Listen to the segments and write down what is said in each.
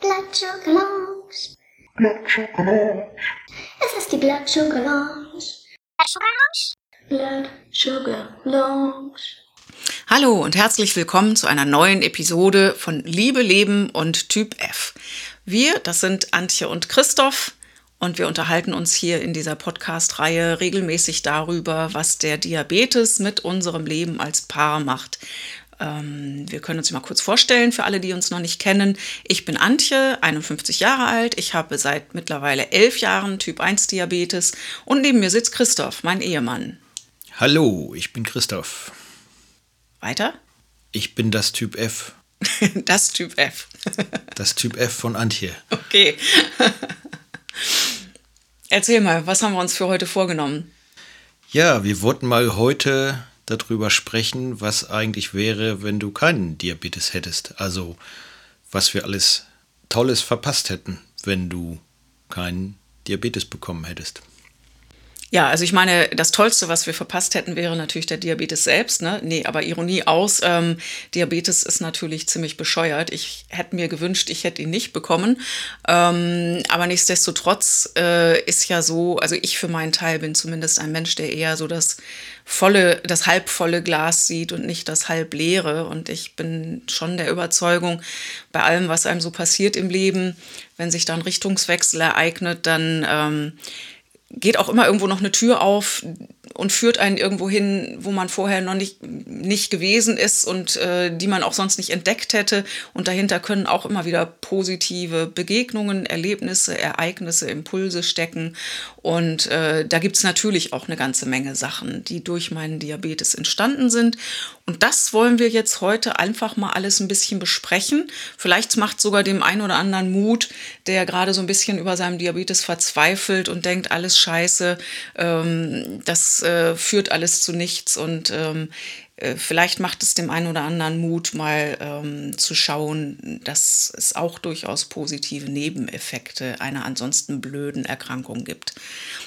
Blood Sugar Lounge. Blood Sugar Lounge. Es ist die Blood Sugar Lounge. Blood Sugar Lounge? Blood Sugar Lounge. Hallo und herzlich willkommen zu einer neuen Episode von Liebe, Leben und Typ F. Wir, das sind Antje und Christoph und wir unterhalten uns hier in dieser Podcast-Reihe regelmäßig darüber, was der Diabetes mit unserem Leben als Paar macht. Ähm, wir können uns mal kurz vorstellen für alle, die uns noch nicht kennen. Ich bin Antje, 51 Jahre alt. Ich habe seit mittlerweile elf Jahren Typ 1 Diabetes und neben mir sitzt Christoph, mein Ehemann. Hallo, ich bin Christoph. Weiter? Ich bin das Typ F. das Typ F. das Typ F von Antje. Okay. Erzähl mal, was haben wir uns für heute vorgenommen? Ja, wir wollten mal heute darüber sprechen, was eigentlich wäre, wenn du keinen Diabetes hättest. Also, was wir alles Tolles verpasst hätten, wenn du keinen Diabetes bekommen hättest. Ja, also ich meine, das Tollste, was wir verpasst hätten, wäre natürlich der Diabetes selbst. Ne? Nee, aber Ironie aus, ähm, Diabetes ist natürlich ziemlich bescheuert. Ich hätte mir gewünscht, ich hätte ihn nicht bekommen. Ähm, aber nichtsdestotrotz äh, ist ja so, also ich für meinen Teil bin zumindest ein Mensch, der eher so das volle, das halbvolle Glas sieht und nicht das halbleere. Und ich bin schon der Überzeugung, bei allem, was einem so passiert im Leben, wenn sich dann Richtungswechsel ereignet, dann ähm, geht auch immer irgendwo noch eine Tür auf und führt einen irgendwo hin, wo man vorher noch nicht, nicht gewesen ist und äh, die man auch sonst nicht entdeckt hätte. Und dahinter können auch immer wieder positive Begegnungen, Erlebnisse, Ereignisse, Impulse stecken. Und äh, da gibt es natürlich auch eine ganze Menge Sachen, die durch meinen Diabetes entstanden sind. Und das wollen wir jetzt heute einfach mal alles ein bisschen besprechen. Vielleicht macht sogar dem einen oder anderen Mut, der gerade so ein bisschen über seinem Diabetes verzweifelt und denkt, alles scheiße, ähm, das äh, führt alles zu nichts. Und ähm, äh, vielleicht macht es dem einen oder anderen Mut, mal ähm, zu schauen, dass es auch durchaus positive Nebeneffekte einer ansonsten blöden Erkrankung gibt.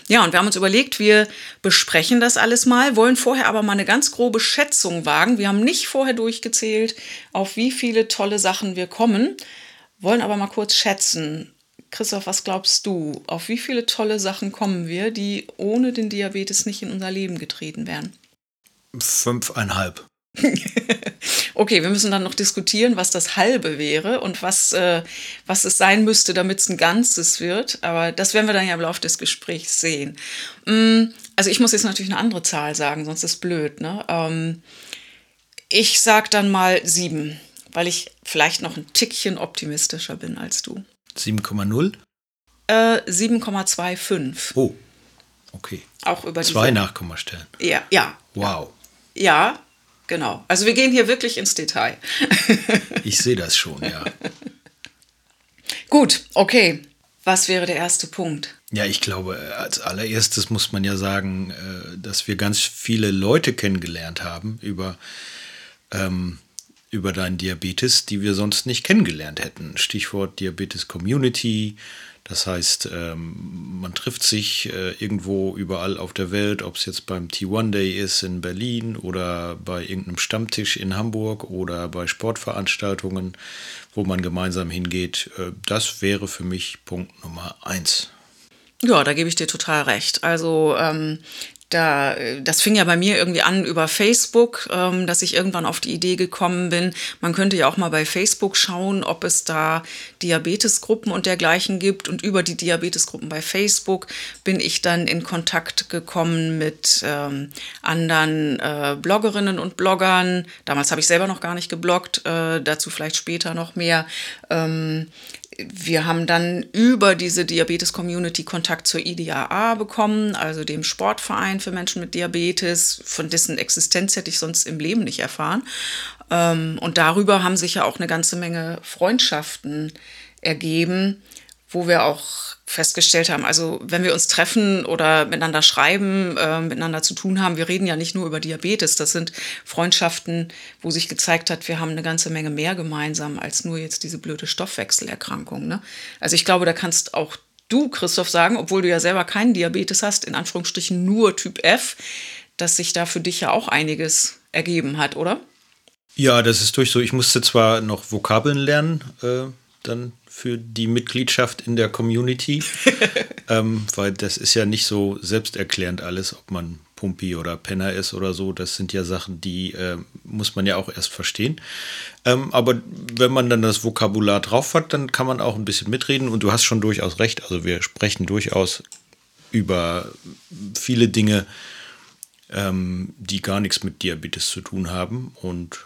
Ja, und wir haben uns überlegt, wir besprechen das alles mal, wollen vorher aber mal eine ganz grobe Schätzung wagen. Wir haben nicht vorher durchgezählt, auf wie viele tolle Sachen wir kommen, wollen aber mal kurz schätzen. Christoph, was glaubst du? Auf wie viele tolle Sachen kommen wir, die ohne den Diabetes nicht in unser Leben getreten wären? Fünfeinhalb. okay, wir müssen dann noch diskutieren, was das halbe wäre und was, äh, was es sein müsste, damit es ein Ganzes wird. Aber das werden wir dann ja im Laufe des Gesprächs sehen. Mm, also ich muss jetzt natürlich eine andere Zahl sagen, sonst ist es blöd. Ne? Ähm, ich sag dann mal sieben, weil ich vielleicht noch ein Tickchen optimistischer bin als du. 7,0? Äh, 7,25. Oh, okay. Auch über Zwei Nachkommastellen. Ja, ja. Wow. Ja, genau. Also wir gehen hier wirklich ins Detail. ich sehe das schon, ja. Gut, okay. Was wäre der erste Punkt? Ja, ich glaube, als allererstes muss man ja sagen, äh, dass wir ganz viele Leute kennengelernt haben über, ähm, über deinen Diabetes, die wir sonst nicht kennengelernt hätten. Stichwort Diabetes Community, das heißt, ähm, man trifft sich äh, irgendwo überall auf der Welt, ob es jetzt beim T1 Day ist in Berlin oder bei irgendeinem Stammtisch in Hamburg oder bei Sportveranstaltungen, wo man gemeinsam hingeht. Äh, das wäre für mich Punkt Nummer eins. Ja, da gebe ich dir total recht. Also ähm, da, das fing ja bei mir irgendwie an über Facebook, ähm, dass ich irgendwann auf die Idee gekommen bin, man könnte ja auch mal bei Facebook schauen, ob es da Diabetesgruppen und dergleichen gibt. Und über die Diabetesgruppen bei Facebook bin ich dann in Kontakt gekommen mit ähm, anderen äh, Bloggerinnen und Bloggern. Damals habe ich selber noch gar nicht gebloggt, äh, dazu vielleicht später noch mehr. Ähm, wir haben dann über diese Diabetes-Community Kontakt zur IDAA bekommen, also dem Sportverein für Menschen mit Diabetes, von dessen Existenz hätte ich sonst im Leben nicht erfahren. Ähm, und darüber haben sich ja auch eine ganze Menge Freundschaften ergeben, wo wir auch festgestellt haben, also wenn wir uns treffen oder miteinander schreiben, äh, miteinander zu tun haben, wir reden ja nicht nur über Diabetes, das sind Freundschaften, wo sich gezeigt hat, wir haben eine ganze Menge mehr gemeinsam als nur jetzt diese blöde Stoffwechselerkrankung. Ne? Also ich glaube, da kannst auch du, Christoph, sagen, obwohl du ja selber keinen Diabetes hast, in Anführungsstrichen nur Typ F, dass sich da für dich ja auch einiges ergeben hat, oder? Ja, das ist durch so. Ich musste zwar noch Vokabeln lernen, äh, dann für die Mitgliedschaft in der Community, ähm, weil das ist ja nicht so selbsterklärend alles, ob man Pumpi oder Penner ist oder so. Das sind ja Sachen, die äh, muss man ja auch erst verstehen. Ähm, aber wenn man dann das Vokabular drauf hat, dann kann man auch ein bisschen mitreden und du hast schon durchaus recht. Also wir sprechen durchaus über viele Dinge, ähm, die gar nichts mit Diabetes zu tun haben und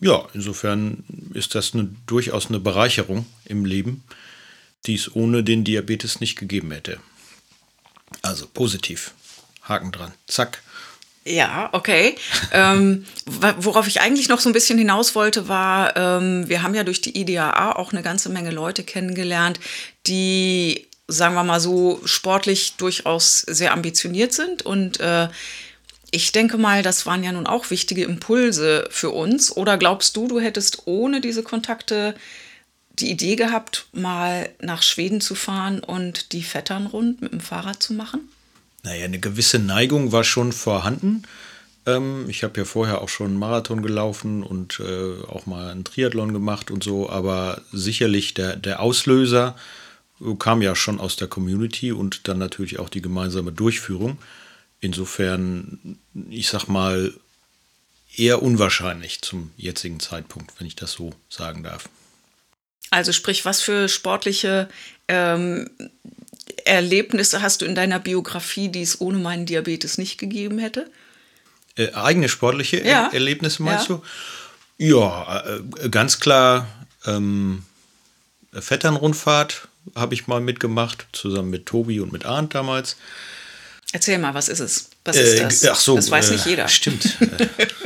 ja, insofern ist das eine, durchaus eine Bereicherung im Leben, die es ohne den Diabetes nicht gegeben hätte. Also positiv. Haken dran. Zack. Ja, okay. ähm, worauf ich eigentlich noch so ein bisschen hinaus wollte, war, ähm, wir haben ja durch die IDAA auch eine ganze Menge Leute kennengelernt, die, sagen wir mal so, sportlich durchaus sehr ambitioniert sind und äh, ich denke mal, das waren ja nun auch wichtige Impulse für uns. Oder glaubst du, du hättest ohne diese Kontakte die Idee gehabt, mal nach Schweden zu fahren und die Vettern rund mit dem Fahrrad zu machen? Naja, eine gewisse Neigung war schon vorhanden. Ähm, ich habe ja vorher auch schon einen Marathon gelaufen und äh, auch mal einen Triathlon gemacht und so, aber sicherlich der, der Auslöser kam ja schon aus der Community und dann natürlich auch die gemeinsame Durchführung. Insofern, ich sag mal, eher unwahrscheinlich zum jetzigen Zeitpunkt, wenn ich das so sagen darf. Also sprich, was für sportliche ähm, Erlebnisse hast du in deiner Biografie, die es ohne meinen Diabetes nicht gegeben hätte? Äh, eigene sportliche ja. er Erlebnisse meinst ja. du? Ja, äh, ganz klar ähm, Vetternrundfahrt habe ich mal mitgemacht, zusammen mit Tobi und mit Arndt damals. Erzähl mal, was ist es? Was ist äh, das? Ach so, das weiß nicht jeder. Stimmt.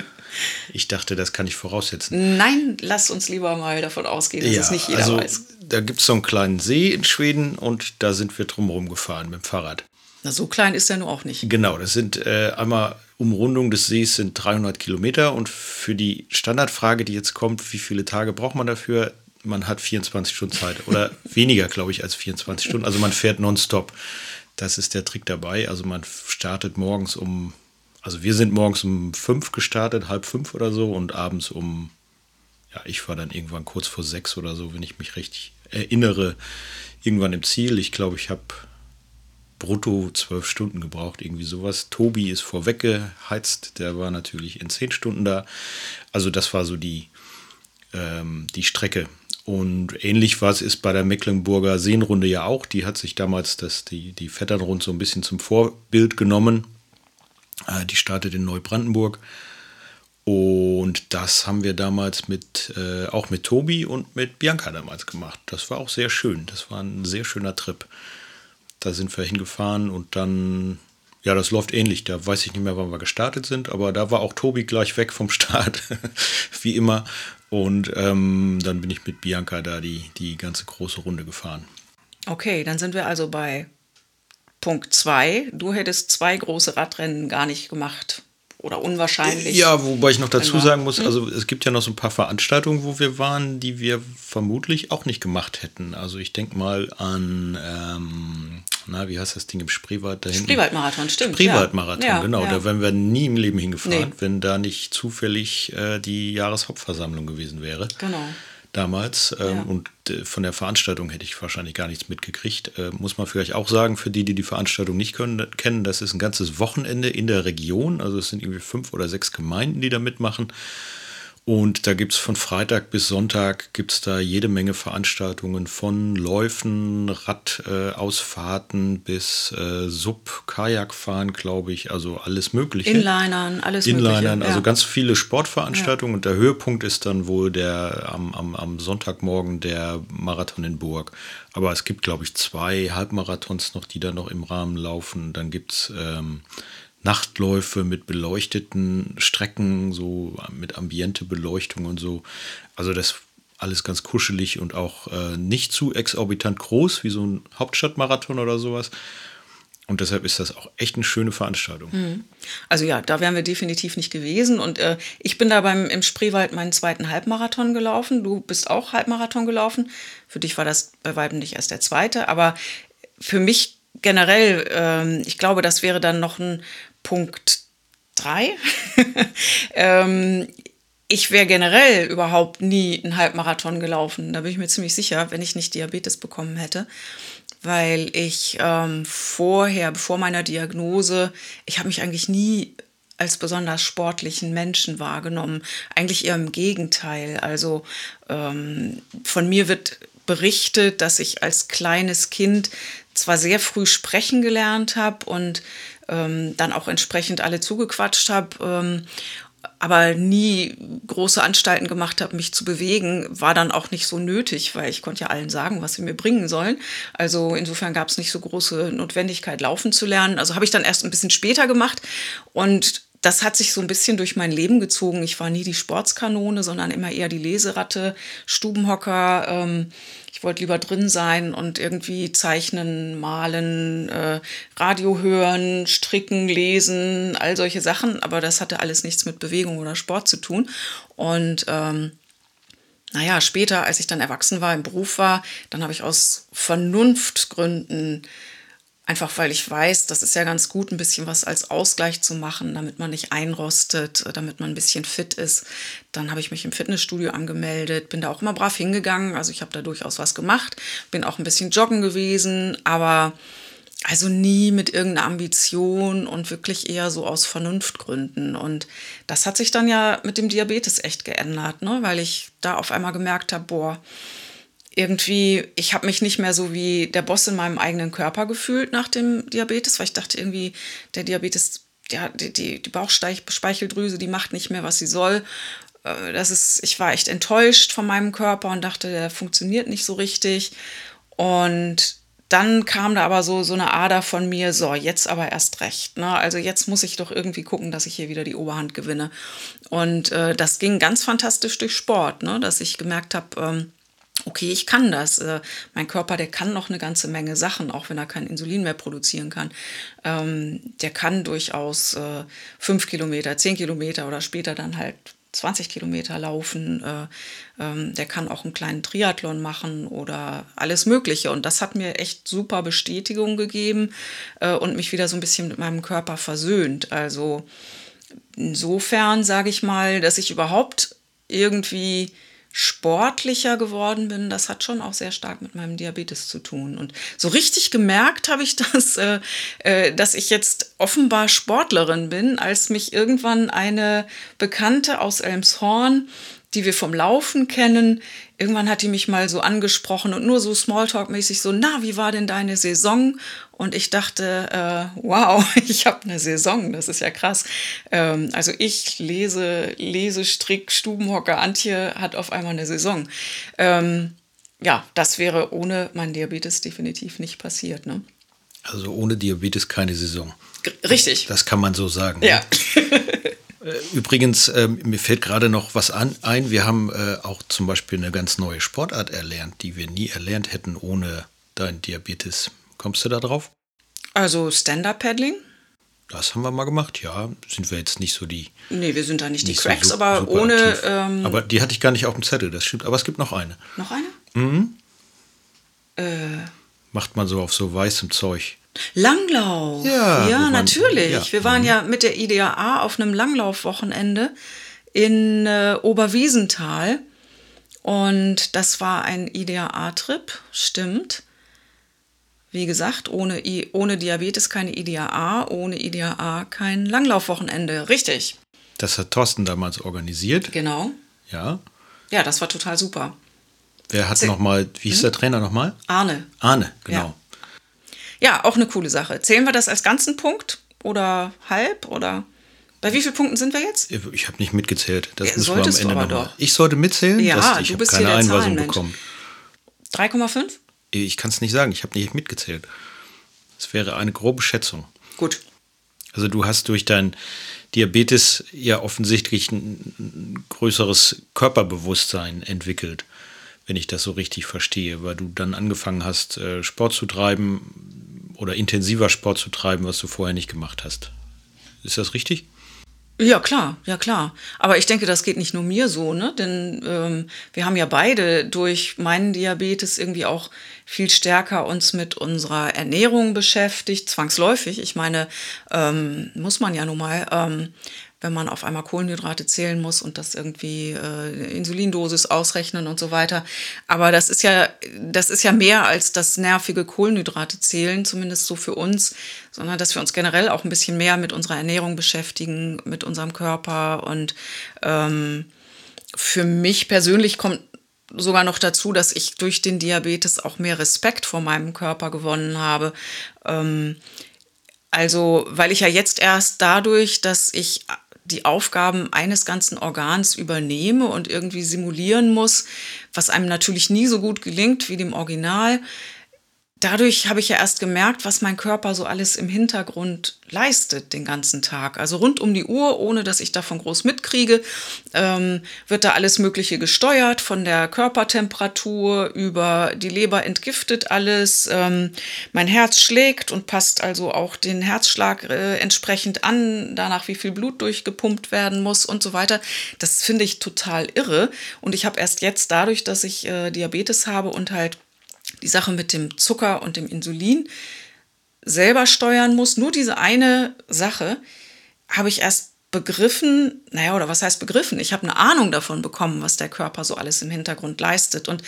ich dachte, das kann ich voraussetzen. Nein, lass uns lieber mal davon ausgehen, dass ja, es nicht jeder also, weiß. Da gibt es so einen kleinen See in Schweden und da sind wir drumherum gefahren mit dem Fahrrad. Na, so klein ist der nur auch nicht. Genau, das sind äh, einmal Umrundung des Sees sind 300 Kilometer und für die Standardfrage, die jetzt kommt, wie viele Tage braucht man dafür? Man hat 24 Stunden Zeit oder weniger, glaube ich, als 24 Stunden. Also man fährt nonstop. Das ist der Trick dabei. Also man startet morgens um, also wir sind morgens um fünf gestartet, halb fünf oder so und abends um, ja, ich war dann irgendwann kurz vor sechs oder so, wenn ich mich richtig erinnere, irgendwann im Ziel. Ich glaube, ich habe brutto zwölf Stunden gebraucht, irgendwie sowas. Tobi ist vorweggeheizt, der war natürlich in zehn Stunden da. Also das war so die, ähm, die Strecke. Und ähnlich was ist bei der Mecklenburger Seenrunde ja auch. Die hat sich damals das, die, die Vetternrund so ein bisschen zum Vorbild genommen. Äh, die startet in Neubrandenburg. Und das haben wir damals mit, äh, auch mit Tobi und mit Bianca damals gemacht. Das war auch sehr schön. Das war ein sehr schöner Trip. Da sind wir hingefahren und dann, ja, das läuft ähnlich. Da weiß ich nicht mehr, wann wir gestartet sind, aber da war auch Tobi gleich weg vom Start, wie immer. Und ähm, dann bin ich mit Bianca da die, die ganze große Runde gefahren. Okay, dann sind wir also bei Punkt 2. Du hättest zwei große Radrennen gar nicht gemacht oder unwahrscheinlich. Ja, wobei ich noch dazu genau. sagen muss, hm? also es gibt ja noch so ein paar Veranstaltungen, wo wir waren, die wir vermutlich auch nicht gemacht hätten. Also ich denke mal an, ähm, na, wie heißt das Ding im Spreewald da hinten? Spreewaldmarathon, stimmt. Spreewaldmarathon, ja. genau. Ja. Da wären wir nie im Leben hingefahren, nee. wenn da nicht zufällig äh, die Jahreshauptversammlung gewesen wäre. Genau damals. Ähm, ja. Und äh, von der Veranstaltung hätte ich wahrscheinlich gar nichts mitgekriegt. Äh, muss man vielleicht auch sagen, für die, die die Veranstaltung nicht können, kennen, das ist ein ganzes Wochenende in der Region. Also es sind irgendwie fünf oder sechs Gemeinden, die da mitmachen. Und da gibt es von Freitag bis Sonntag gibt's da jede Menge Veranstaltungen von Läufen, Radausfahrten äh, bis äh, Sub-Kajakfahren, glaube ich, also alles Mögliche. Inlinern, alles Inlinern, Mögliche. also ja. ganz viele Sportveranstaltungen. Ja. Und der Höhepunkt ist dann wohl der am, am, am Sonntagmorgen der Marathon in Burg. Aber es gibt, glaube ich, zwei Halbmarathons noch, die da noch im Rahmen laufen. Dann gibt es ähm, Nachtläufe mit beleuchteten Strecken, so mit ambiente Beleuchtung und so. Also das alles ganz kuschelig und auch äh, nicht zu exorbitant groß wie so ein Hauptstadtmarathon oder sowas. Und deshalb ist das auch echt eine schöne Veranstaltung. Mhm. Also ja, da wären wir definitiv nicht gewesen. Und äh, ich bin da beim, im Spreewald meinen zweiten Halbmarathon gelaufen. Du bist auch Halbmarathon gelaufen. Für dich war das bei weitem nicht erst der zweite. Aber für mich generell, äh, ich glaube, das wäre dann noch ein Punkt 3. ähm, ich wäre generell überhaupt nie einen Halbmarathon gelaufen. Da bin ich mir ziemlich sicher, wenn ich nicht Diabetes bekommen hätte. Weil ich ähm, vorher, bevor meiner Diagnose, ich habe mich eigentlich nie als besonders sportlichen Menschen wahrgenommen. Eigentlich eher im Gegenteil. Also ähm, von mir wird berichtet, dass ich als kleines Kind zwar sehr früh sprechen gelernt habe und ähm, dann auch entsprechend alle zugequatscht habe. Ähm, aber nie große Anstalten gemacht habe, mich zu bewegen, war dann auch nicht so nötig, weil ich konnte ja allen sagen, was sie mir bringen sollen. Also insofern gab es nicht so große Notwendigkeit, laufen zu lernen. Also habe ich dann erst ein bisschen später gemacht und das hat sich so ein bisschen durch mein Leben gezogen. Ich war nie die Sportskanone, sondern immer eher die Leseratte, Stubenhocker. Ähm, ich wollte lieber drin sein und irgendwie zeichnen, malen, äh, Radio hören, stricken, lesen, all solche Sachen. Aber das hatte alles nichts mit Bewegung oder Sport zu tun. Und ähm, naja, später, als ich dann erwachsen war, im Beruf war, dann habe ich aus Vernunftgründen Einfach weil ich weiß, das ist ja ganz gut, ein bisschen was als Ausgleich zu machen, damit man nicht einrostet, damit man ein bisschen fit ist. Dann habe ich mich im Fitnessstudio angemeldet, bin da auch immer brav hingegangen. Also ich habe da durchaus was gemacht, bin auch ein bisschen joggen gewesen, aber also nie mit irgendeiner Ambition und wirklich eher so aus Vernunftgründen. Und das hat sich dann ja mit dem Diabetes echt geändert, ne? weil ich da auf einmal gemerkt habe, boah, irgendwie, ich habe mich nicht mehr so wie der Boss in meinem eigenen Körper gefühlt nach dem Diabetes, weil ich dachte irgendwie, der Diabetes, ja, die, die, die Bauchspeicheldrüse, die macht nicht mehr, was sie soll. Äh, das ist, ich war echt enttäuscht von meinem Körper und dachte, der funktioniert nicht so richtig. Und dann kam da aber so, so eine Ader von mir, so, jetzt aber erst recht. Ne? Also jetzt muss ich doch irgendwie gucken, dass ich hier wieder die Oberhand gewinne. Und äh, das ging ganz fantastisch durch Sport, ne? dass ich gemerkt habe, ähm, okay, ich kann das. Äh, mein Körper, der kann noch eine ganze Menge Sachen, auch wenn er kein Insulin mehr produzieren kann. Ähm, der kann durchaus äh, fünf Kilometer, zehn Kilometer oder später dann halt 20 Kilometer laufen. Äh, ähm, der kann auch einen kleinen Triathlon machen oder alles Mögliche. Und das hat mir echt super Bestätigung gegeben äh, und mich wieder so ein bisschen mit meinem Körper versöhnt. Also insofern sage ich mal, dass ich überhaupt irgendwie sportlicher geworden bin, das hat schon auch sehr stark mit meinem Diabetes zu tun. Und so richtig gemerkt habe ich das, äh, äh, dass ich jetzt offenbar Sportlerin bin, als mich irgendwann eine Bekannte aus Elmshorn die wir vom Laufen kennen. Irgendwann hat die mich mal so angesprochen und nur so Smalltalk-mäßig so, na, wie war denn deine Saison? Und ich dachte, äh, wow, ich habe eine Saison, das ist ja krass. Ähm, also ich lese, lese Strick, Stubenhocker, Antje hat auf einmal eine Saison. Ähm, ja, das wäre ohne mein Diabetes definitiv nicht passiert. Ne? Also ohne Diabetes keine Saison. Richtig. Das kann man so sagen. Ja. Ne? Äh, übrigens, äh, mir fällt gerade noch was an, ein. Wir haben äh, auch zum Beispiel eine ganz neue Sportart erlernt, die wir nie erlernt hätten ohne dein Diabetes. Kommst du da drauf? Also Stand-Up-Paddling? Das haben wir mal gemacht, ja. Sind wir jetzt nicht so die. Nee, wir sind da nicht, nicht die Cracks, so, aber ohne. Ähm, aber die hatte ich gar nicht auf dem Zettel, das stimmt. Aber es gibt noch eine. Noch eine? Mhm. Äh. Macht man so auf so weißem Zeug. Langlauf. Ja, ja waren, natürlich. Ja. Wir waren mhm. ja mit der IDAA auf einem Langlaufwochenende in äh, Oberwiesenthal. Und das war ein IDAA-Trip, stimmt. Wie gesagt, ohne, I ohne Diabetes keine IDAA, ohne IDAA kein Langlaufwochenende. Richtig. Das hat Thorsten damals organisiert. Genau. Ja. Ja, das war total super. Wer hat nochmal, wie hieß hm? der Trainer nochmal? Arne. Arne, genau. Ja. Ja, auch eine coole Sache. Zählen wir das als ganzen Punkt oder halb oder bei wie vielen Punkten sind wir jetzt? Ich habe nicht mitgezählt. Das ja, müssen wir am Ende aber doch. Ich sollte mitzählen? Ja, das, ich du bist keine hier der Einweisung Zahlenmensch. bekommen. 3,5? Ich kann es nicht sagen. Ich habe nicht mitgezählt. Es wäre eine grobe Schätzung. Gut. Also du hast durch dein Diabetes ja offensichtlich ein größeres Körperbewusstsein entwickelt, wenn ich das so richtig verstehe, weil du dann angefangen hast, äh, Sport zu treiben, oder intensiver Sport zu treiben, was du vorher nicht gemacht hast. Ist das richtig? Ja, klar, ja klar. Aber ich denke, das geht nicht nur mir so, ne? Denn ähm, wir haben ja beide durch meinen Diabetes irgendwie auch viel stärker uns mit unserer Ernährung beschäftigt, zwangsläufig. Ich meine, ähm, muss man ja nun mal. Ähm, wenn man auf einmal Kohlenhydrate zählen muss und das irgendwie äh, Insulindosis ausrechnen und so weiter. Aber das ist ja, das ist ja mehr als das nervige Kohlenhydrate zählen, zumindest so für uns, sondern dass wir uns generell auch ein bisschen mehr mit unserer Ernährung beschäftigen, mit unserem Körper. Und ähm, für mich persönlich kommt sogar noch dazu, dass ich durch den Diabetes auch mehr Respekt vor meinem Körper gewonnen habe. Ähm, also, weil ich ja jetzt erst dadurch, dass ich die Aufgaben eines ganzen Organs übernehme und irgendwie simulieren muss, was einem natürlich nie so gut gelingt wie dem Original, dadurch habe ich ja erst gemerkt, was mein Körper so alles im Hintergrund leistet den ganzen Tag. Also rund um die Uhr, ohne dass ich davon groß mitkriege, ähm, wird da alles Mögliche gesteuert, von der Körpertemperatur über die Leber entgiftet alles. Ähm, mein Herz schlägt und passt also auch den Herzschlag äh, entsprechend an, danach wie viel Blut durchgepumpt werden muss und so weiter. Das finde ich total irre. Und ich habe erst jetzt dadurch, dass ich äh, Diabetes habe und halt die Sache mit dem Zucker und dem Insulin selber steuern muss, nur diese eine Sache, habe ich erst begriffen, naja, oder was heißt begriffen? Ich habe eine Ahnung davon bekommen, was der Körper so alles im Hintergrund leistet. Und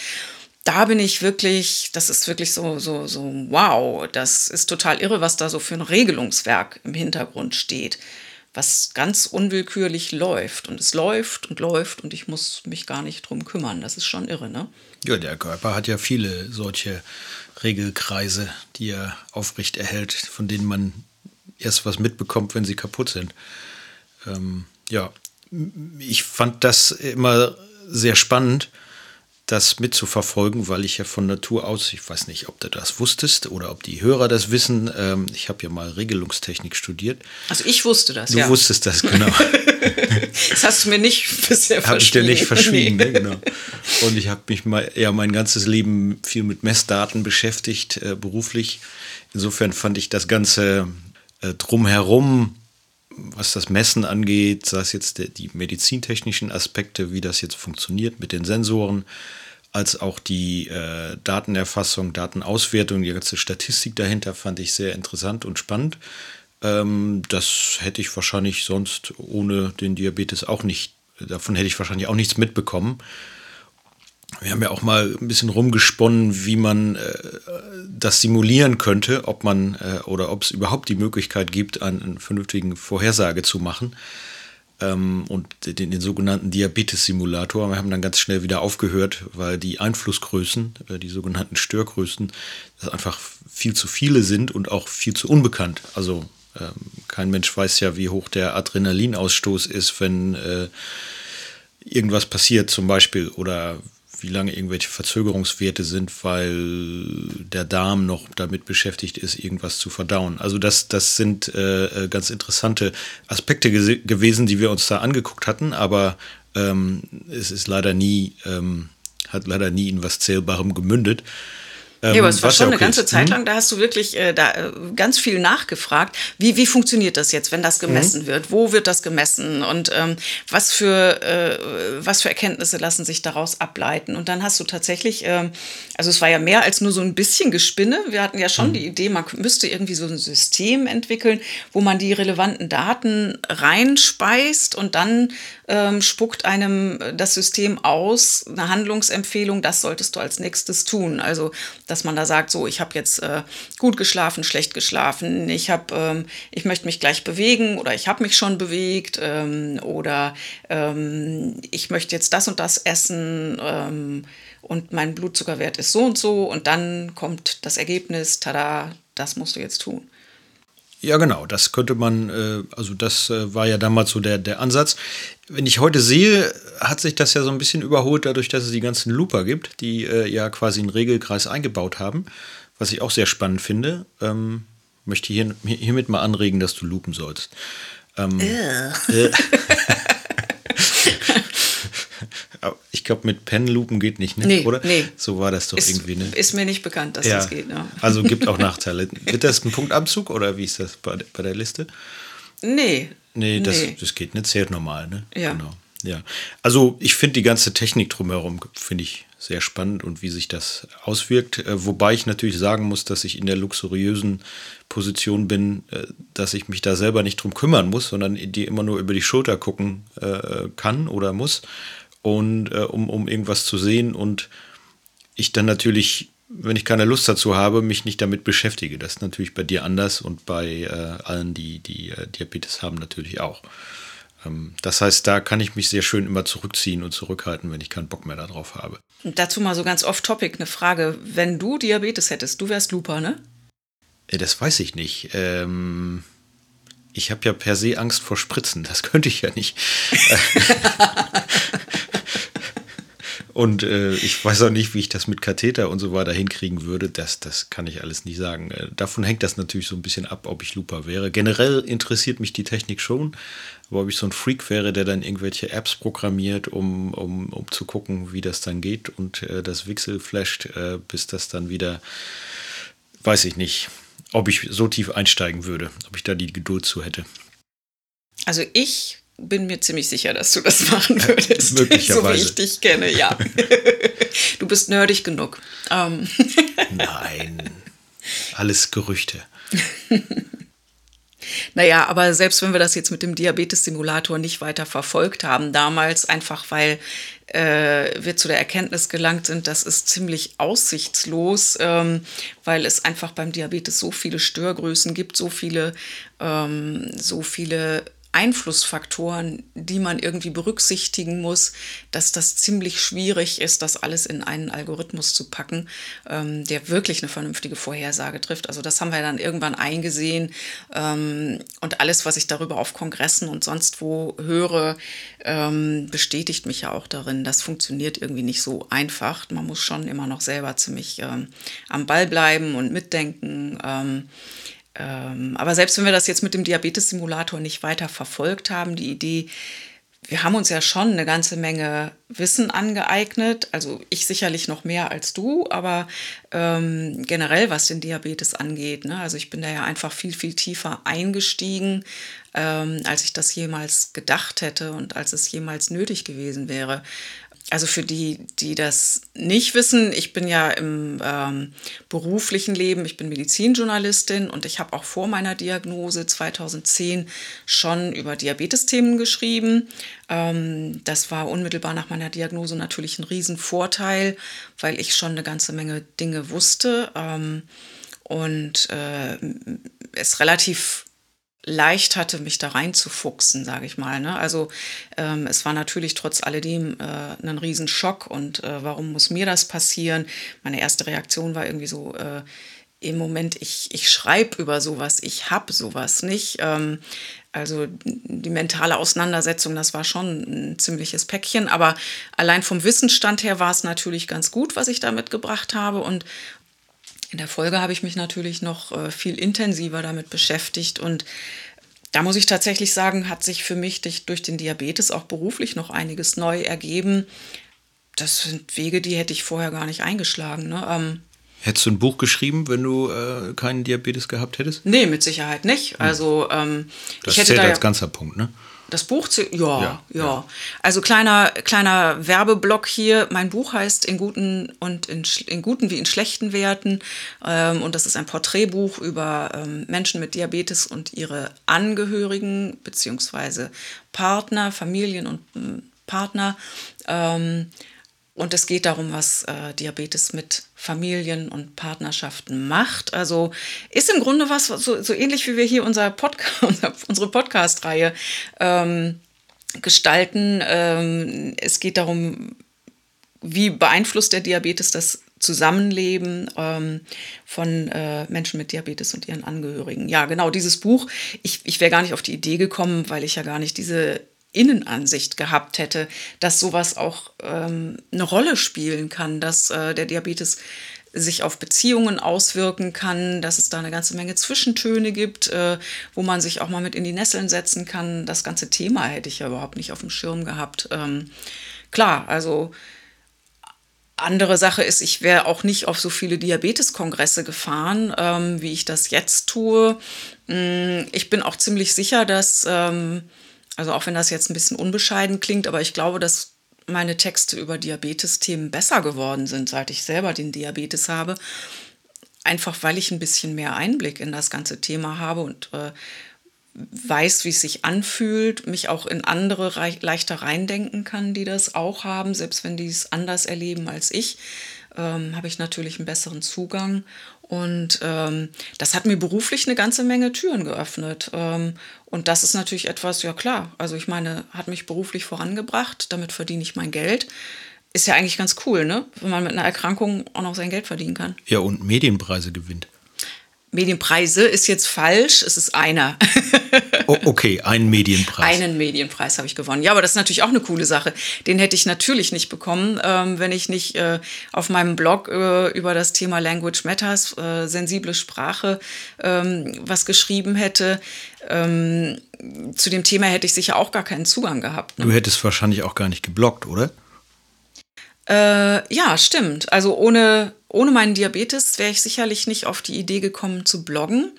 da bin ich wirklich, das ist wirklich so, so, so, wow, das ist total irre, was da so für ein Regelungswerk im Hintergrund steht, was ganz unwillkürlich läuft. Und es läuft und läuft und ich muss mich gar nicht drum kümmern. Das ist schon irre, ne? Ja, der Körper hat ja viele solche Regelkreise, die er aufrecht erhält, von denen man erst was mitbekommt, wenn sie kaputt sind. Ähm, ja, ich fand das immer sehr spannend, das mitzuverfolgen, weil ich ja von Natur aus, ich weiß nicht, ob du das wusstest oder ob die Hörer das wissen, ähm, ich habe ja mal Regelungstechnik studiert. Also ich wusste das, du ja. Du wusstest das, genau. das hast du mir nicht bisher verschwiegen. Habe ich dir nicht verschwiegen, nee. ne, genau. Und ich habe mich mal ja mein ganzes Leben viel mit Messdaten beschäftigt, äh, beruflich. Insofern fand ich das Ganze äh, drumherum was das Messen angeht, sei es jetzt die medizintechnischen Aspekte, wie das jetzt funktioniert mit den Sensoren, als auch die äh, Datenerfassung, Datenauswertung, die ganze Statistik dahinter fand ich sehr interessant und spannend. Ähm, das hätte ich wahrscheinlich sonst ohne den Diabetes auch nicht, davon hätte ich wahrscheinlich auch nichts mitbekommen. Wir haben ja auch mal ein bisschen rumgesponnen, wie man äh, das simulieren könnte, ob man äh, oder ob es überhaupt die Möglichkeit gibt, eine, eine vernünftige Vorhersage zu machen ähm, und den, den sogenannten Diabetes-Simulator. Wir haben dann ganz schnell wieder aufgehört, weil die Einflussgrößen, äh, die sogenannten Störgrößen, das einfach viel zu viele sind und auch viel zu unbekannt. Also ähm, kein Mensch weiß ja, wie hoch der Adrenalinausstoß ist, wenn äh, irgendwas passiert zum Beispiel oder wie lange irgendwelche Verzögerungswerte sind, weil der Darm noch damit beschäftigt ist, irgendwas zu verdauen. Also das, das sind äh, äh ganz interessante Aspekte gewesen, die wir uns da angeguckt hatten, aber ähm, es ist leider nie, ähm, hat leider nie in was Zählbarem gemündet. Ähm, ja, aber es war schon okay eine ganze Zeit hm? lang, da hast du wirklich äh, da, äh, ganz viel nachgefragt. Wie, wie funktioniert das jetzt, wenn das gemessen mhm. wird? Wo wird das gemessen? Und ähm, was, für, äh, was für Erkenntnisse lassen sich daraus ableiten? Und dann hast du tatsächlich, äh, also es war ja mehr als nur so ein bisschen Gespinne. Wir hatten ja schon mhm. die Idee, man müsste irgendwie so ein System entwickeln, wo man die relevanten Daten reinspeist und dann ähm, spuckt einem das System aus, eine Handlungsempfehlung, das solltest du als nächstes tun. Also, dass man da sagt, so, ich habe jetzt äh, gut geschlafen, schlecht geschlafen, ich habe, ähm, ich möchte mich gleich bewegen oder ich habe mich schon bewegt ähm, oder ähm, ich möchte jetzt das und das essen ähm, und mein Blutzuckerwert ist so und so und dann kommt das Ergebnis, tada, das musst du jetzt tun. Ja, genau, das könnte man, äh, also das äh, war ja damals so der, der Ansatz. Wenn ich heute sehe, hat sich das ja so ein bisschen überholt, dadurch, dass es die ganzen Looper gibt, die äh, ja quasi einen Regelkreis eingebaut haben, was ich auch sehr spannend finde. Ähm, möchte hier, hiermit mal anregen, dass du loopen sollst. Ähm, äh. ich glaube, mit Penlupen geht nicht, ne? Nee, oder? Nee. So war das doch ist, irgendwie, ne? Ist mir nicht bekannt, dass ja. das geht, ja. Also gibt auch Nachteile. Wird das ein Punktabzug oder wie ist das bei, bei der Liste? Nee. Nee, das, nee. das geht nicht, zählt normal, ne? Ja. Genau. Ja, also ich finde die ganze Technik drumherum, finde ich sehr spannend und wie sich das auswirkt. Äh, wobei ich natürlich sagen muss, dass ich in der luxuriösen Position bin, äh, dass ich mich da selber nicht drum kümmern muss, sondern die immer nur über die Schulter gucken äh, kann oder muss und äh, um, um irgendwas zu sehen und ich dann natürlich, wenn ich keine Lust dazu habe, mich nicht damit beschäftige. Das ist natürlich bei dir anders und bei äh, allen, die, die äh, Diabetes haben, natürlich auch. Ähm, das heißt, da kann ich mich sehr schön immer zurückziehen und zurückhalten, wenn ich keinen Bock mehr darauf habe. Und dazu mal so ganz off-topic eine Frage. Wenn du Diabetes hättest, du wärst Luper, ne? Äh, das weiß ich nicht. Ähm, ich habe ja per se Angst vor Spritzen. Das könnte ich ja nicht. Und äh, ich weiß auch nicht, wie ich das mit Katheter und so weiter hinkriegen würde. Das, das kann ich alles nicht sagen. Äh, davon hängt das natürlich so ein bisschen ab, ob ich Luper wäre. Generell interessiert mich die Technik schon. Aber ob ich so ein Freak wäre, der dann irgendwelche Apps programmiert, um, um, um zu gucken, wie das dann geht und äh, das Wixel flasht, äh, bis das dann wieder, weiß ich nicht, ob ich so tief einsteigen würde, ob ich da die Geduld zu hätte. Also ich bin mir ziemlich sicher, dass du das machen würdest. Möglicherweise. So wie ich dich kenne, ja. du bist nerdig genug. Ähm. Nein, alles Gerüchte. Naja, aber selbst wenn wir das jetzt mit dem Diabetes-Simulator nicht weiter verfolgt haben, damals einfach weil äh, wir zu der Erkenntnis gelangt sind, das ist ziemlich aussichtslos, ähm, weil es einfach beim Diabetes so viele Störgrößen gibt, so viele, ähm, so viele Einflussfaktoren, die man irgendwie berücksichtigen muss, dass das ziemlich schwierig ist, das alles in einen Algorithmus zu packen, ähm, der wirklich eine vernünftige Vorhersage trifft. Also das haben wir dann irgendwann eingesehen ähm, und alles, was ich darüber auf Kongressen und sonst wo höre, ähm, bestätigt mich ja auch darin. Das funktioniert irgendwie nicht so einfach. Man muss schon immer noch selber ziemlich ähm, am Ball bleiben und mitdenken. Ähm, aber selbst wenn wir das jetzt mit dem Diabetes-Simulator nicht weiter verfolgt haben, die Idee, wir haben uns ja schon eine ganze Menge Wissen angeeignet, also ich sicherlich noch mehr als du, aber ähm, generell was den Diabetes angeht. Ne? Also ich bin da ja einfach viel, viel tiefer eingestiegen, ähm, als ich das jemals gedacht hätte und als es jemals nötig gewesen wäre also für die, die das nicht wissen, ich bin ja im ähm, beruflichen Leben, ich bin Medizinjournalistin und ich habe auch vor meiner Diagnose 2010 schon über Diabetesthemen geschrieben. Ähm, das war unmittelbar nach meiner Diagnose natürlich ein Riesenvorteil, weil ich schon eine ganze Menge Dinge wusste ähm, und äh, es relativ leicht hatte, mich da reinzufuchsen, sage ich mal. Ne? Also ähm, es war natürlich trotz alledem äh, ein Riesenschock und äh, warum muss mir das passieren? Meine erste Reaktion war irgendwie so, äh, im Moment, ich, ich schreibe über sowas, ich habe sowas nicht. Ähm, also die mentale Auseinandersetzung, das war schon ein ziemliches Päckchen, aber allein vom Wissensstand her war es natürlich ganz gut, was ich da mitgebracht habe und in der Folge habe ich mich natürlich noch äh, viel intensiver damit beschäftigt und da muss ich tatsächlich sagen, hat sich für mich durch den Diabetes auch beruflich noch einiges neu ergeben. Das sind Wege, die hätte ich vorher gar nicht eingeschlagen. Ne? Ähm, Hättest du ein Buch geschrieben, wenn du äh, keinen Diabetes gehabt hättest? Nee, mit Sicherheit nicht. Hm. Also ähm, das ich hätte zählt da als ganzer Punkt, ne? Das Buch, zu, ja, ja, ja, Also kleiner, kleiner Werbeblock hier. Mein Buch heißt In guten und in, in guten wie in schlechten Werten. Ähm, und das ist ein Porträtbuch über ähm, Menschen mit Diabetes und ihre Angehörigen beziehungsweise Partner, Familien und ähm, Partner. Ähm, und es geht darum, was äh, Diabetes mit Familien und Partnerschaften macht. Also ist im Grunde was so, so ähnlich wie wir hier unser Podcast, unsere Podcast-Reihe ähm, gestalten. Ähm, es geht darum, wie beeinflusst der Diabetes das Zusammenleben ähm, von äh, Menschen mit Diabetes und ihren Angehörigen. Ja, genau, dieses Buch, ich, ich wäre gar nicht auf die Idee gekommen, weil ich ja gar nicht diese Innenansicht gehabt hätte, dass sowas auch ähm, eine Rolle spielen kann, dass äh, der Diabetes sich auf Beziehungen auswirken kann, dass es da eine ganze Menge Zwischentöne gibt, äh, wo man sich auch mal mit in die Nesseln setzen kann. Das ganze Thema hätte ich ja überhaupt nicht auf dem Schirm gehabt. Ähm, klar, also andere Sache ist, ich wäre auch nicht auf so viele Diabeteskongresse gefahren, ähm, wie ich das jetzt tue. Mm, ich bin auch ziemlich sicher, dass ähm, Also auch wenn das jetzt ein bisschen unbescheiden klingt, aber ich glaube, dass meine Texte über Diabetes-Themen besser geworden sind, seit ich selber den Diabetes habe. Einfach weil ich ein bisschen mehr Einblick in das ganze Thema habe und äh, weiß, wie es sich anfühlt, mich auch in andere leichter reindenken kann, die das auch haben, selbst wenn die es anders erleben als ich, ähm, habe ich natürlich einen besseren Zugang. Und ähm, das hat mir beruflich eine ganze Menge Türen geöffnet. Ähm, und das ist natürlich etwas, ja klar, also ich meine, hat mich beruflich vorangebracht, damit verdiene ich mein Geld. Ist ja eigentlich ganz cool, ne? Wenn man mit einer Erkrankung auch noch sein Geld verdienen kann. Ja, und Medienpreise gewinnt. Medienpreise ist jetzt falsch, es ist einer. oh, okay, einen Medienpreis. Einen Medienpreis habe ich gewonnen. Ja, aber das ist natürlich auch eine coole Sache. Den hätte ich natürlich nicht bekommen, ähm, wenn ich nicht äh, auf meinem Blog äh, über das Thema Language Matters, äh, sensible Sprache, ähm, was geschrieben hätte. Ähm, zu dem Thema hätte ich sicher auch gar keinen Zugang gehabt. Ne? Du hättest wahrscheinlich auch gar nicht geblockt, oder? Äh, ja, stimmt. Also ohne, ohne meinen Diabetes wäre ich sicherlich nicht auf die Idee gekommen zu bloggen.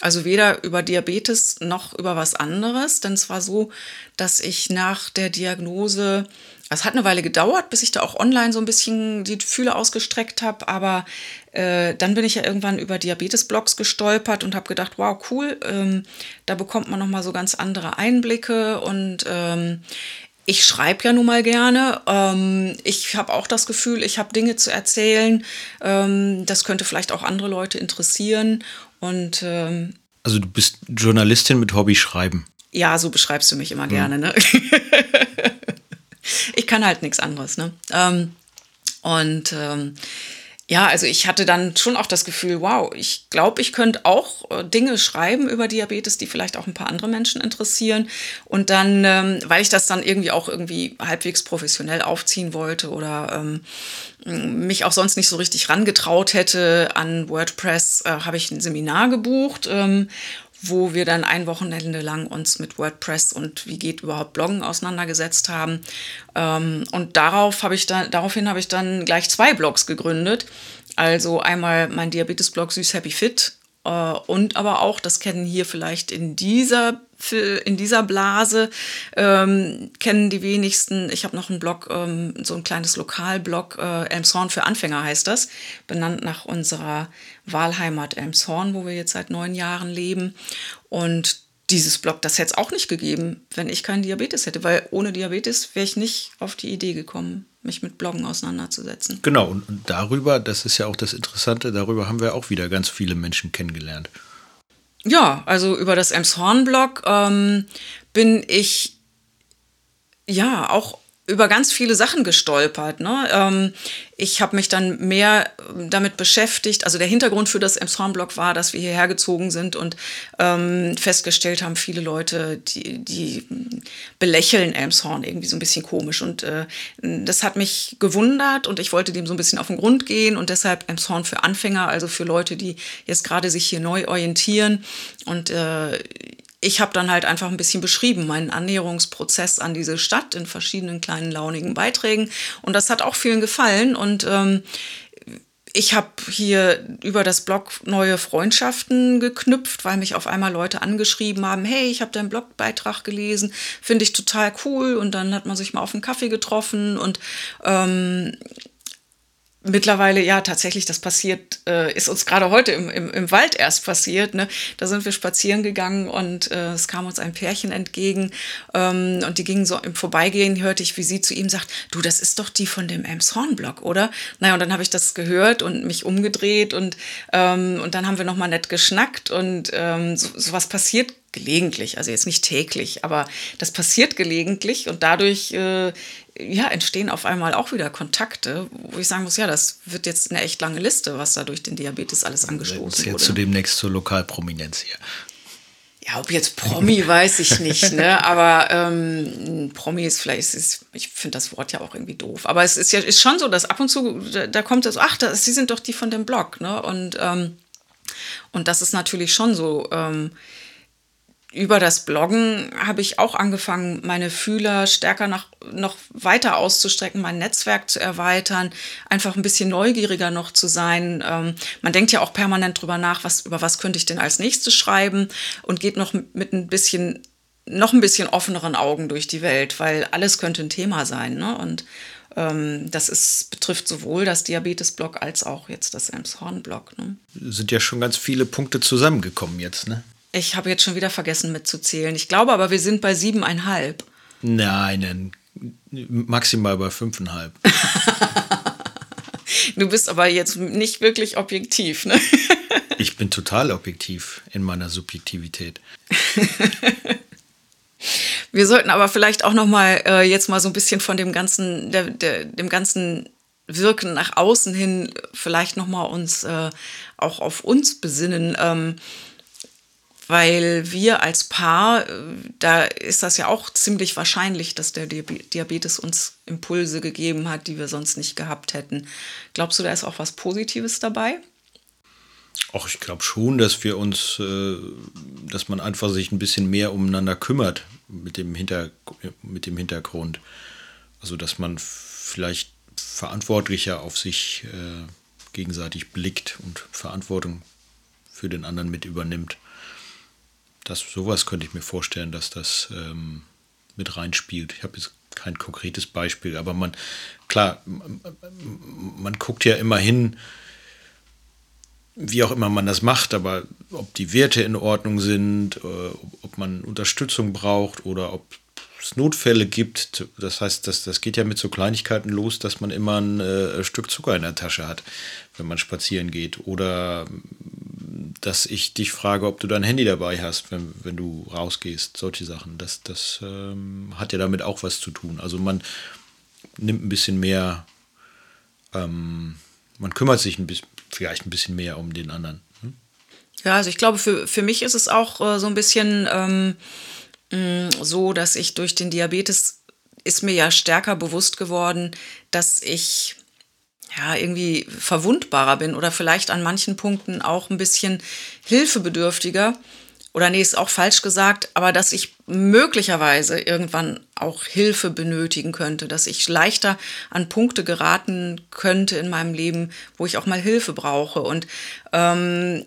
Also weder über Diabetes noch über was anderes. Denn es war so, dass ich nach der Diagnose, es hat eine Weile gedauert, bis ich da auch online so ein bisschen die Fühle ausgestreckt habe. Aber äh, dann bin ich ja irgendwann über Diabetes-Blogs gestolpert und habe gedacht, wow, cool, ähm, da bekommt man nochmal so ganz andere Einblicke und ähm, ich schreibe ja nun mal gerne. Ähm, ich habe auch das Gefühl, ich habe Dinge zu erzählen. Ähm, das könnte vielleicht auch andere Leute interessieren. Und ähm, also du bist Journalistin mit Hobby schreiben. Ja, so beschreibst du mich immer gerne. Ne? ich kann halt nichts anderes. Ne? Ähm, und ähm, ja, also ich hatte dann schon auch das Gefühl, wow, ich glaube, ich könnte auch äh, Dinge schreiben über Diabetes, die vielleicht auch ein paar andere Menschen interessieren. Und dann, ähm, weil ich das dann irgendwie auch irgendwie halbwegs professionell aufziehen wollte oder ähm, mich auch sonst nicht so richtig rangetraut hätte an WordPress, äh, habe ich ein Seminar gebucht ähm, wo wir dann ein Wochenende lang uns mit WordPress und wie geht überhaupt Bloggen auseinandergesetzt haben. Ähm, und darauf habe ich dann, daraufhin habe ich dann gleich zwei Blogs gegründet. Also einmal mein Diabetes-Blog Süß Happy Fit äh, und aber auch, das kennen hier vielleicht in dieser in dieser Blase ähm, kennen die wenigsten. Ich habe noch einen Blog, ähm, so ein kleines Lokalblog, äh, Elmshorn für Anfänger heißt das, benannt nach unserer Wahlheimat Elmshorn, wo wir jetzt seit neun Jahren leben. Und dieses Blog, das hätte es auch nicht gegeben, wenn ich keinen Diabetes hätte, weil ohne Diabetes wäre ich nicht auf die Idee gekommen, mich mit Bloggen auseinanderzusetzen. Genau, und, und darüber, das ist ja auch das Interessante, darüber haben wir auch wieder ganz viele Menschen kennengelernt. Ja, also über das Emshorn-Blog ähm, bin ich ja auch über ganz viele Sachen gestolpert. Ne? Ähm, ich habe mich dann mehr damit beschäftigt. Also der Hintergrund für das Emshorn-Blog war, dass wir hierher gezogen sind und ähm, festgestellt haben, viele Leute, die, die belächeln Elmshorn irgendwie so ein bisschen komisch. Und äh, das hat mich gewundert und ich wollte dem so ein bisschen auf den Grund gehen und deshalb Elmshorn für Anfänger, also für Leute, die jetzt gerade sich hier neu orientieren. Und äh, ich habe dann halt einfach ein bisschen beschrieben, meinen Annäherungsprozess an diese Stadt in verschiedenen kleinen launigen Beiträgen. Und das hat auch vielen gefallen. Und ähm, ich habe hier über das Blog neue Freundschaften geknüpft, weil mich auf einmal Leute angeschrieben haben, hey, ich habe deinen Blogbeitrag gelesen, finde ich total cool. Und dann hat man sich mal auf einen Kaffee getroffen und ähm, mittlerweile, ja, tatsächlich, das passiert, äh, ist uns gerade heute im, im, im Wald erst passiert. Ne? Da sind wir spazieren gegangen und äh, es kam uns ein Pärchen entgegen ähm, und die gingen so im Vorbeigehen, hörte ich, wie sie zu ihm sagt, du, das ist doch die von dem Elmshorn-Blog, oder? Naja, und dann habe ich das gehört und mich umgedreht und, ähm, und dann haben wir nochmal nett geschnackt und ähm, so, sowas passiert gelegentlich, also jetzt nicht täglich, aber das passiert gelegentlich und dadurch äh, ja, entstehen auf einmal auch wieder Kontakte, wo ich sagen muss, ja, das wird jetzt eine echt lange Liste, was da durch den Diabetes alles angestoßen jetzt wurde. Jetzt zu demnächst zur Lokalprominenz hier. Ja, ob jetzt Promi, weiß ich nicht, ne? Aber ähm, Promi ist vielleicht, ist, ich finde das Wort ja auch irgendwie doof. Aber es ist ja ist schon so, dass ab und zu, da, da kommt das, ach, das, sie sind doch die von dem Blog, ne? Und, ähm, und das ist natürlich schon so. Ähm, über das Bloggen habe ich auch angefangen, meine Fühler stärker nach, noch weiter auszustrecken, mein Netzwerk zu erweitern, einfach ein bisschen neugieriger noch zu sein. Ähm, man denkt ja auch permanent drüber nach, was, über was könnte ich denn als nächstes schreiben und geht noch mit ein bisschen noch ein bisschen offeneren Augen durch die Welt, weil alles könnte ein Thema sein. Ne? Und ähm, das ist, betrifft sowohl das Diabetes-Blog als auch jetzt das Elmshorn-Blog. Ne? Sind ja schon ganz viele Punkte zusammengekommen jetzt, ne? Ich habe jetzt schon wieder vergessen mitzuzählen. Ich glaube aber, wir sind bei siebeneinhalb. Nein, maximal bei fünfeinhalb. du bist aber jetzt nicht wirklich objektiv, ne? ich bin total objektiv in meiner Subjektivität. Wir sollten aber vielleicht auch noch mal äh, jetzt mal so ein bisschen von dem ganzen, der, der, dem ganzen Wirken nach außen hin vielleicht noch mal uns äh, auch auf uns besinnen. Ähm, weil wir als Paar, äh, da ist das ja auch ziemlich wahrscheinlich, dass der Diabetes uns Impulse gegeben hat, die wir sonst nicht gehabt hätten. Glaubst du, da ist auch was Positives dabei? Ach, ich glaube schon, dass wir uns, äh, dass man einfach sich ein bisschen mehr umeinander kümmert mit dem, Hinter, mit dem Hintergrund. Also, dass man vielleicht verantwortlicher auf sich äh, gegenseitig blickt und Verantwortung für den anderen mit übernimmt. Das, sowas könnte ich mir vorstellen, dass das ähm, mit reinspielt. Ich habe jetzt kein konkretes Beispiel, aber man, klar, man, man guckt ja immer hin, wie auch immer man das macht, aber ob die Werte in Ordnung sind, äh, ob man Unterstützung braucht oder ob es Notfälle gibt. Das heißt, das, das geht ja mit so Kleinigkeiten los, dass man immer ein äh, Stück Zucker in der Tasche hat, wenn man spazieren geht. Oder dass ich dich frage, ob du dein Handy dabei hast, wenn, wenn du rausgehst. Solche Sachen. Das, das ähm, hat ja damit auch was zu tun. Also man nimmt ein bisschen mehr, ähm, man kümmert sich ein bisschen vielleicht ein bisschen mehr um den anderen. Hm? Ja, also ich glaube, für, für mich ist es auch äh, so ein bisschen ähm, mm, so, dass ich durch den Diabetes ist mir ja stärker bewusst geworden, dass ich ja irgendwie verwundbarer bin oder vielleicht an manchen Punkten auch ein bisschen hilfebedürftiger oder nee, ist auch falsch gesagt, aber dass ich möglicherweise irgendwann auch Hilfe benötigen könnte, dass ich leichter an Punkte geraten könnte in meinem Leben, wo ich auch mal Hilfe brauche. Und ähm,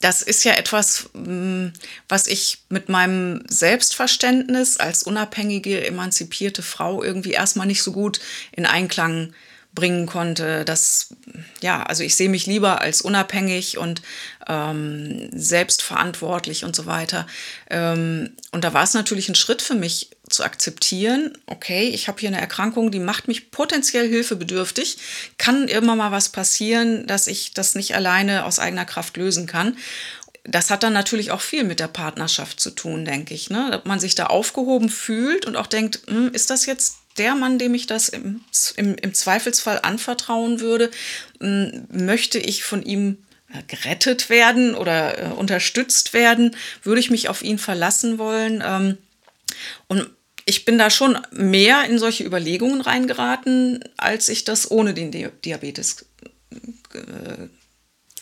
das ist ja etwas, mm, was ich mit meinem Selbstverständnis als unabhängige, emanzipierte Frau irgendwie erstmal nicht so gut in Einklang bringen konnte. dass, ja, also ich sehe mich lieber als unabhängig und ähm, selbstverantwortlich und so weiter. Ähm, und da war es natürlich ein Schritt für mich zu akzeptieren, okay, ich habe hier eine Erkrankung, die macht mich potenziell hilfebedürftig, kann immer mal was passieren, dass ich das nicht alleine aus eigener Kraft lösen kann. Das hat dann natürlich auch viel mit der Partnerschaft zu tun, denke ich. Ne? Dass man sich da aufgehoben fühlt und auch denkt, hm, ist das jetzt der Mann, dem ich das im, im, im Zweifelsfall anvertrauen würde, möchte ich von ihm äh, gerettet werden oder äh, unterstützt werden, würde ich mich auf ihn verlassen wollen. Ähm, und ich bin da schon mehr in solche Überlegungen reingeraten, als ich das ohne den Di Diabetes. Äh, wäre,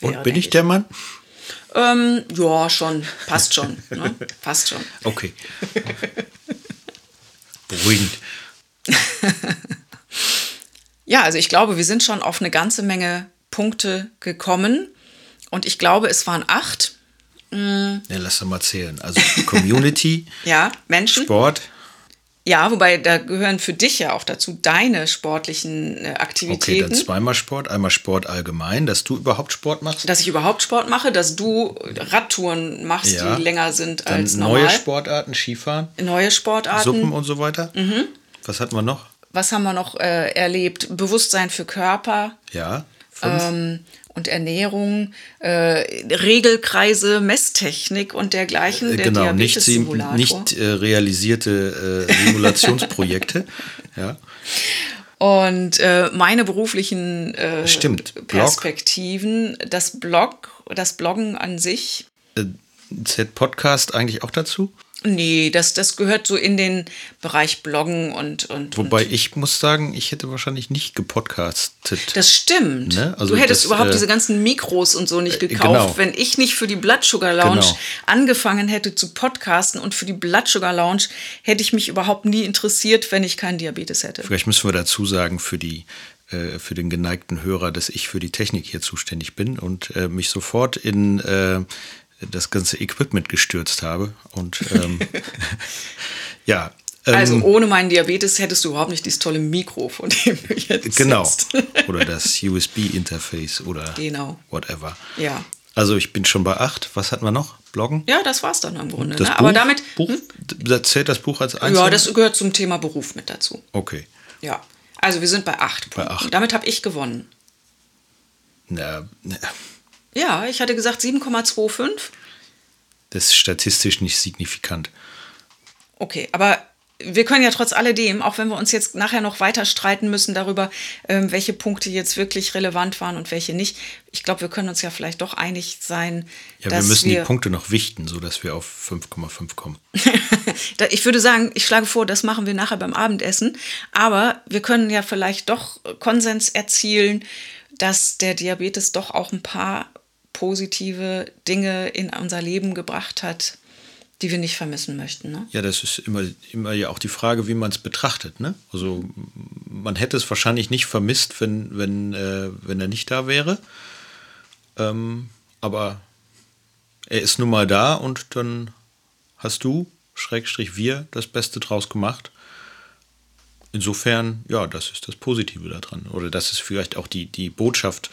Und bin ich der Mann? Ähm, ja, schon. Passt schon. ne? Passt schon. Okay. Beruhigend. Ja, also ich glaube, wir sind schon auf eine ganze Menge Punkte gekommen. Und ich glaube, es waren acht. Mhm. Ja, lass doch mal zählen. Also Community, ja, Menschen, Sport. Ja, wobei da gehören für dich ja auch dazu deine sportlichen äh, Aktivitäten. Okay, dann zweimal Sport, einmal Sport allgemein, dass du überhaupt Sport machst. Dass ich überhaupt Sport mache, dass du Radtouren machst, ja. die länger sind als normal. Neue Sportarten, Skifahren. Neue Sportarten. Suppen und so weiter. Mhm. Was hatten wir noch? Was haben wir noch äh, erlebt? Bewusstsein für Körper. Ja. Ähm, und Ernährung, äh, Regelkreise, Messtechnik und dergleichen. Der genau, nicht, nicht äh, realisierte äh, Simulationsprojekte. ja. Und äh, meine beruflichen äh. Perspektiven, Blog. das Blog, das Bloggen an sich. Äh, Z Podcast eigentlich auch dazu? Nee, das, das gehört so in den Bereich Bloggen und. und Wobei und ich muss sagen, ich hätte wahrscheinlich nicht gepodcastet. Das stimmt. Ne? Also du hättest das, überhaupt äh, diese ganzen Mikros und so nicht äh, gekauft, genau. wenn ich nicht für die Blood Sugar Lounge genau. angefangen hätte zu podcasten und für die Blood Sugar Lounge hätte ich mich überhaupt nie interessiert, wenn ich keinen Diabetes hätte. Vielleicht müssen wir dazu sagen, für die äh, für den geneigten Hörer, dass ich für die Technik hier zuständig bin und äh, mich sofort in äh, das ganze Equipment gestürzt habe. Und ähm, ja. Ähm, also ohne meinen Diabetes hättest du überhaupt nicht dieses tolle Mikro, von dem du jetzt Genau. Oder das USB-Interface oder Genau. whatever. Ja. Also ich bin schon bei acht. Was hatten wir noch? Bloggen? Ja, das war's dann im Grunde. Das ne? Buch, Aber damit, Buch, hm? zählt das Buch als einzelnes? ja, das gehört zum Thema Beruf mit dazu. Okay. Ja. Also wir sind bei acht Bei Punkten. acht. Damit habe ich gewonnen. Na, na, Ja, ich hatte gesagt 7,25. das ist statistisch nicht signifikant. Okay, aber wir können ja trotz alledem, auch wenn wir uns jetzt nachher noch weiter streiten müssen darüber, ähm, welche Punkte jetzt wirklich relevant waren und welche nicht, ich glaube, wir können uns ja vielleicht doch einig sein, Ja, dass wir müssen wir die Punkte noch wichten, sodass wir auf 5,5 kommen. Ich würde sagen, ich schlage vor, das machen wir nachher beim Abendessen. Aber wir können ja vielleicht doch Konsens erzielen, dass der Diabetes doch auch ein paar positive Dinge in unser Leben gebracht hat, die wir nicht vermissen möchten. Ne? Ja, das ist immer, immer ja auch die Frage, wie man es betrachtet. Ne? Also man hätte es wahrscheinlich nicht vermisst, wenn, wenn, äh, wenn er nicht da wäre. Ähm, aber er ist nun mal da und dann hast du, Schrägstrich wir, das Beste draus gemacht. Insofern, ja, das ist das Positive daran. Oder das ist vielleicht auch die, die Botschaft,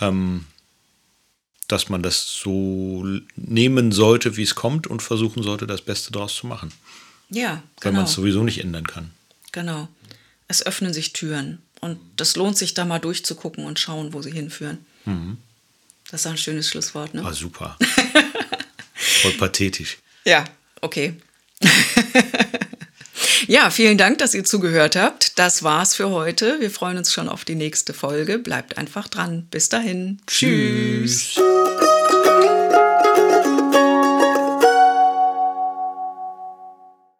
ähm, dass man das so nehmen sollte, wie es kommt und versuchen sollte, das Beste daraus zu machen. Ja, Weil genau. man es sowieso nicht ändern kann. genau. Es öffnen sich Türen. Und das lohnt sich da mal durchzugucken und schauen, wo sie hinführen. Das ist ein schönes Schlusswort, ne? Ah, super. Voll pathetisch. Ja, okay. ja, vielen Dank, dass ihr zugehört habt. Das war's für heute. Wir freuen uns schon auf die nächste Folge. Bleibt einfach dran. Bis dahin. Tschüss. Tschüss.